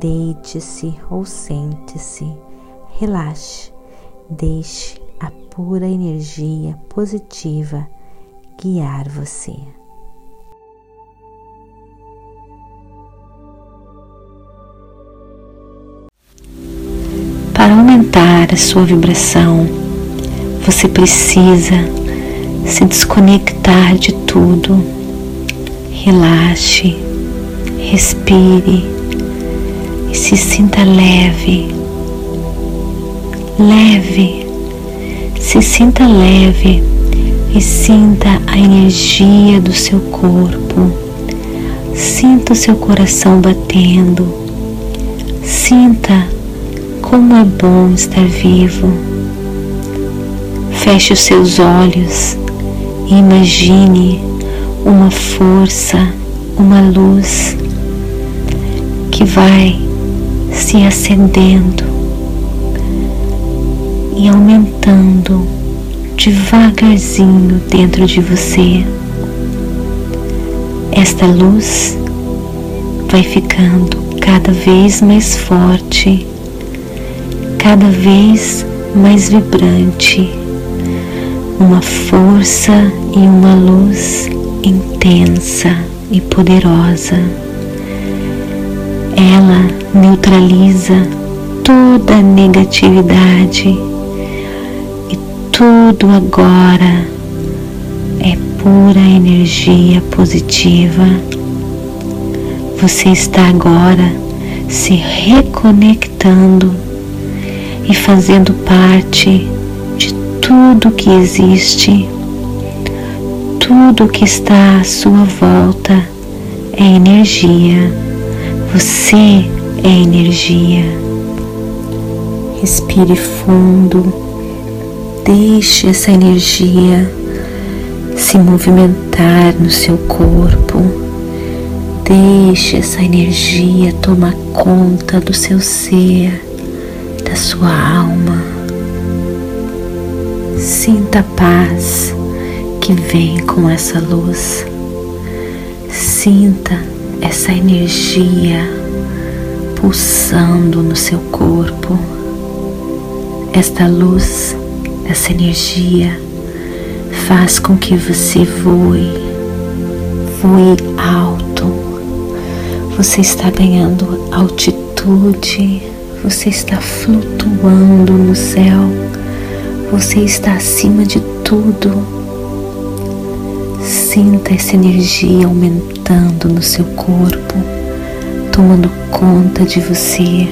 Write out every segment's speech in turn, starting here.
deite-se ou sente-se, relaxe, deixe a pura energia positiva guiar você. Para aumentar a sua vibração, você precisa se desconectar de tudo. Relaxe, respire e se sinta leve. Leve, se sinta leve e sinta a energia do seu corpo. Sinta o seu coração batendo. Sinta como é bom estar vivo. Feche os seus olhos e imagine uma força, uma luz que vai se acendendo e aumentando devagarzinho dentro de você. Esta luz vai ficando cada vez mais forte cada vez mais vibrante, uma força e uma luz intensa e poderosa. Ela neutraliza toda a negatividade e tudo agora é pura energia positiva. Você está agora se reconectando e fazendo parte de tudo que existe, tudo que está à sua volta é energia. Você é energia. Respire fundo, deixe essa energia se movimentar no seu corpo. Deixe essa energia tomar conta do seu ser da sua alma. Sinta a paz que vem com essa luz. Sinta essa energia pulsando no seu corpo. Esta luz, essa energia faz com que você voe, voe alto. Você está ganhando altitude você está flutuando no céu. Você está acima de tudo. Sinta essa energia aumentando no seu corpo, tomando conta de você.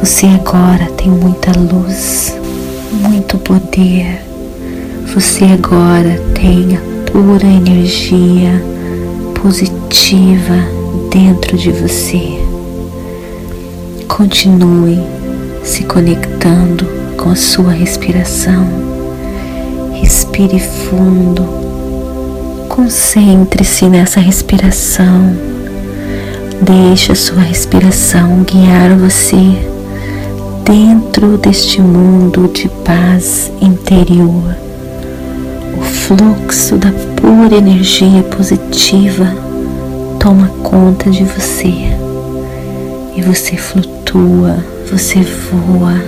Você agora tem muita luz, muito poder. Você agora tem a pura energia positiva dentro de você. Continue se conectando com a sua respiração. Respire fundo. Concentre-se nessa respiração. Deixe a sua respiração guiar você dentro deste mundo de paz interior. O fluxo da pura energia positiva toma conta de você e você flutua você voa,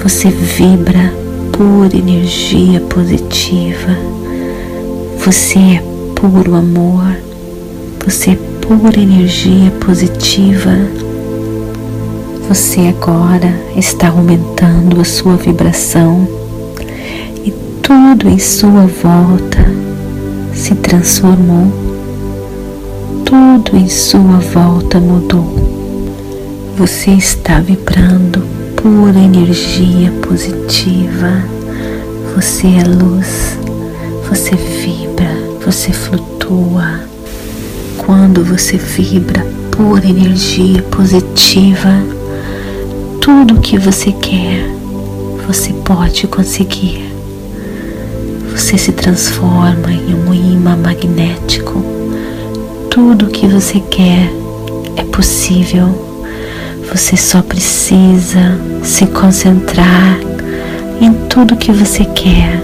você vibra por energia positiva. Você é puro amor, você é pura energia positiva. Você agora está aumentando a sua vibração e tudo em sua volta se transformou, tudo em sua volta mudou. Você está vibrando pura energia positiva. Você é luz. Você vibra, você flutua. Quando você vibra pura energia positiva, tudo o que você quer, você pode conseguir. Você se transforma em um imã magnético. Tudo o que você quer é possível. Você só precisa se concentrar em tudo que você quer.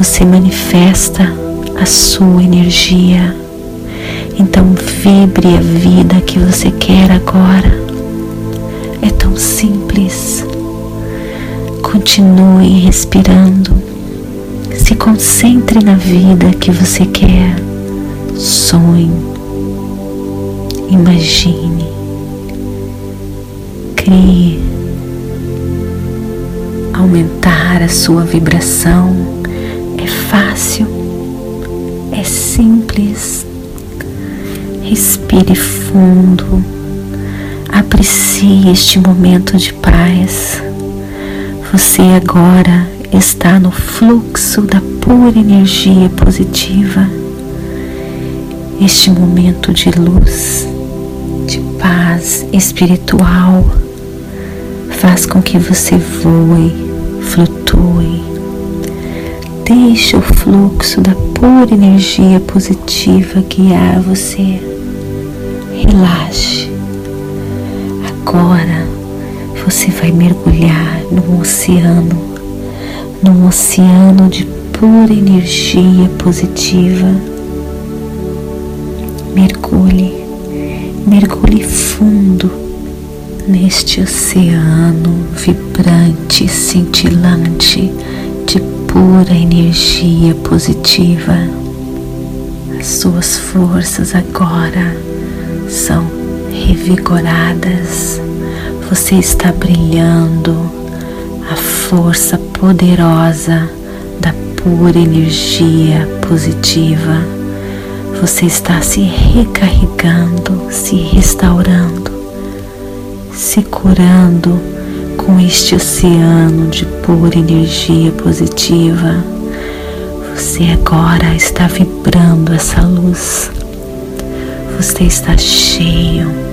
Você manifesta a sua energia. Então vibre a vida que você quer agora. É tão simples. Continue respirando. Se concentre na vida que você quer. Sonhe. Imagine. Crie. Aumentar a sua vibração é fácil, é simples. Respire fundo, aprecie este momento de paz. Você agora está no fluxo da pura energia positiva. Este momento de luz, de paz espiritual, faz com que você voe, flutue. Deixe o fluxo da pura energia positiva guiar você. Relaxe. Agora você vai mergulhar no oceano, num oceano de pura energia positiva. Mergulhe, mergulhe fundo neste oceano vibrante, cintilante de pura energia positiva. As suas forças agora são revigoradas você está brilhando a força poderosa da pura energia positiva. Você está se recarregando, se restaurando, se curando com este oceano de pura energia positiva. Você agora está vibrando essa luz. Você está cheio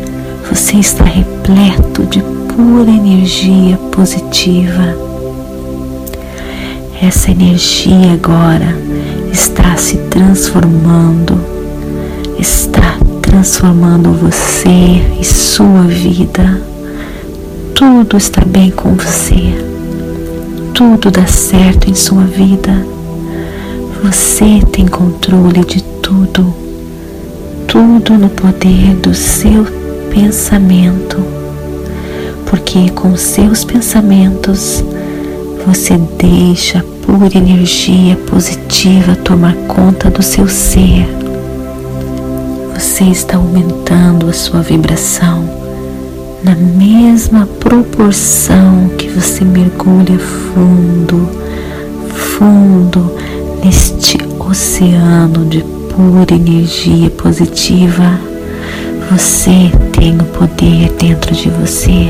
você está repleto de pura energia positiva. Essa energia agora está se transformando, está transformando você e sua vida. Tudo está bem com você, tudo dá certo em sua vida. Você tem controle de tudo, tudo no poder do seu pensamento, porque com seus pensamentos você deixa a pura energia positiva tomar conta do seu ser. Você está aumentando a sua vibração na mesma proporção que você mergulha fundo, fundo neste oceano de pura energia positiva. Você tem o poder dentro de você.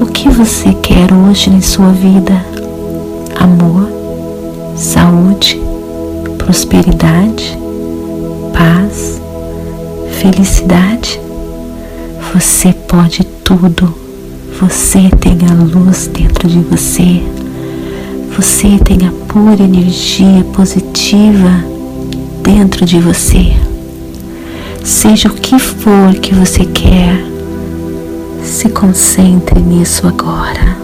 O que você quer hoje em sua vida? Amor, saúde, prosperidade, paz, felicidade. Você pode tudo. Você tem a luz dentro de você. Você tem a pura energia positiva dentro de você. Seja o que for que você quer, se concentre nisso agora.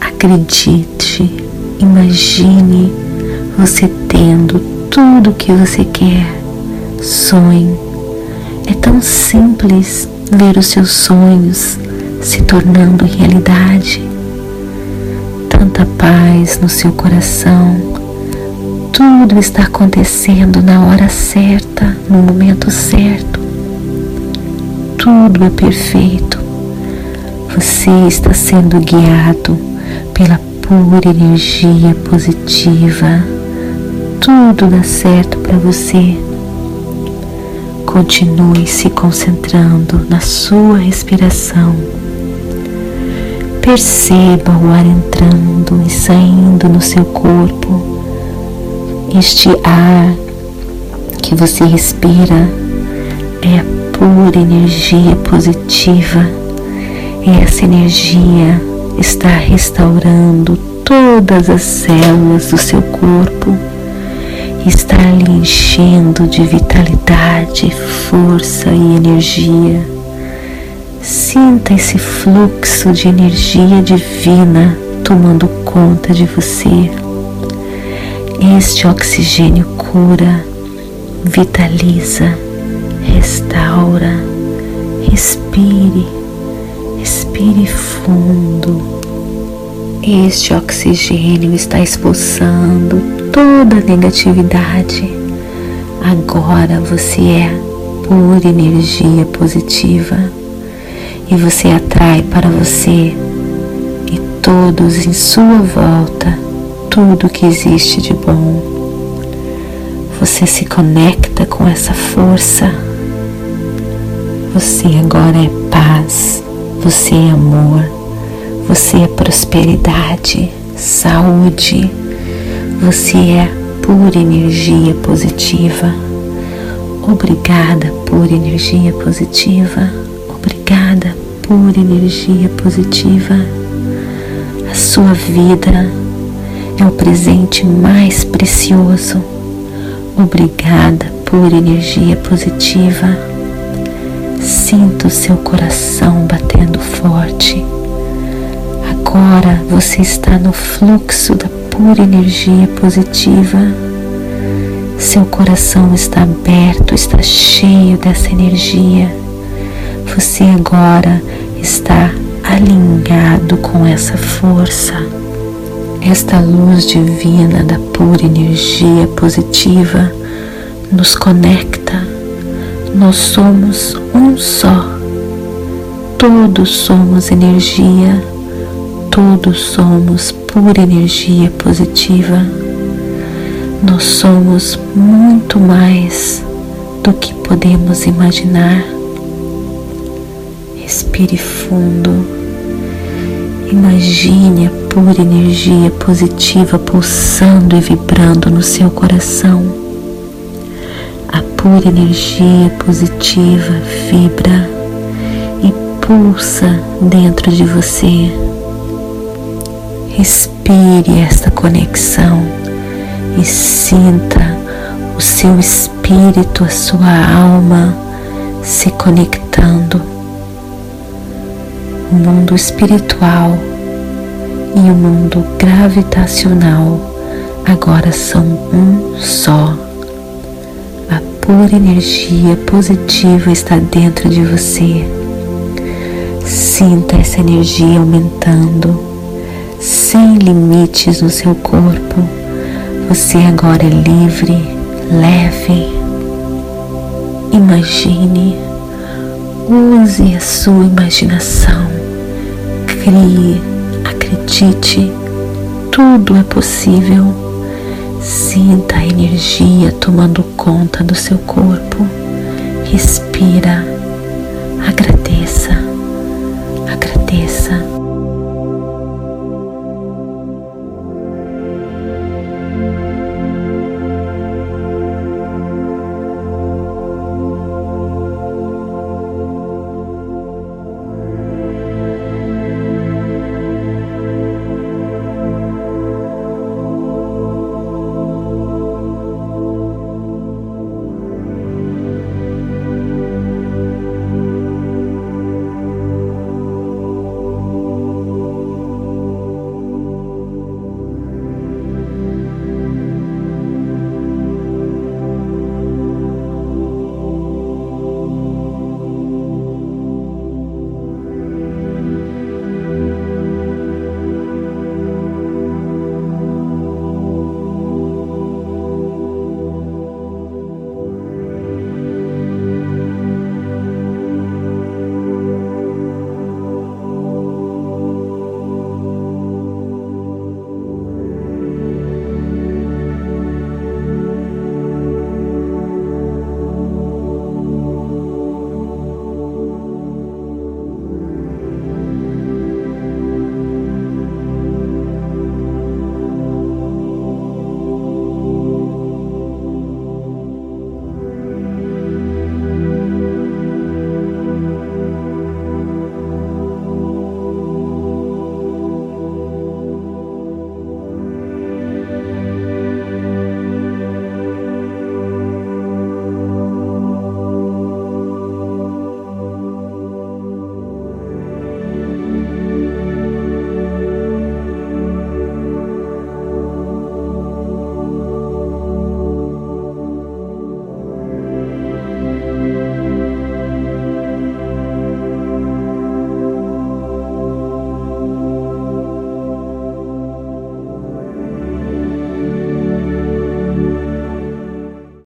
Acredite, imagine você tendo tudo o que você quer. Sonhe. É tão simples ver os seus sonhos se tornando realidade. Tanta paz no seu coração tudo está acontecendo na hora certa, no momento certo. Tudo é perfeito. Você está sendo guiado pela pura energia positiva. Tudo dá certo para você. Continue se concentrando na sua respiração. Perceba o ar entrando e saindo no seu corpo este ar que você respira é a pura energia positiva Essa energia está restaurando todas as células do seu corpo, está lhe enchendo de vitalidade, força e energia. Sinta esse fluxo de energia divina tomando conta de você. Este oxigênio cura, vitaliza, restaura. Respire, respire fundo. Este oxigênio está expulsando toda a negatividade. Agora você é pura energia positiva e você atrai para você e todos em sua volta tudo que existe de bom. Você se conecta com essa força. Você agora é paz, você é amor, você é prosperidade, saúde, você é pura energia positiva. Obrigada por energia positiva. Obrigada por energia positiva. A sua vida é o presente mais precioso. Obrigada por energia positiva. Sinta o seu coração batendo forte. Agora você está no fluxo da pura energia positiva. Seu coração está aberto, está cheio dessa energia. Você agora está alinhado com essa força. Esta luz divina da pura energia positiva nos conecta. Nós somos um só. Todos somos energia. Todos somos pura energia positiva. Nós somos muito mais do que podemos imaginar. Respire fundo. Imagine a pura energia positiva pulsando e vibrando no seu coração. A pura energia positiva vibra e pulsa dentro de você. Respire esta conexão e sinta o seu espírito, a sua alma se conectando. O mundo espiritual e o mundo gravitacional agora são um só. A pura energia positiva está dentro de você. Sinta essa energia aumentando sem limites no seu corpo. Você agora é livre, leve. Imagine, use a sua imaginação, Crie, acredite, tudo é possível. Sinta a energia tomando conta do seu corpo. Respira, agradeça, agradeça.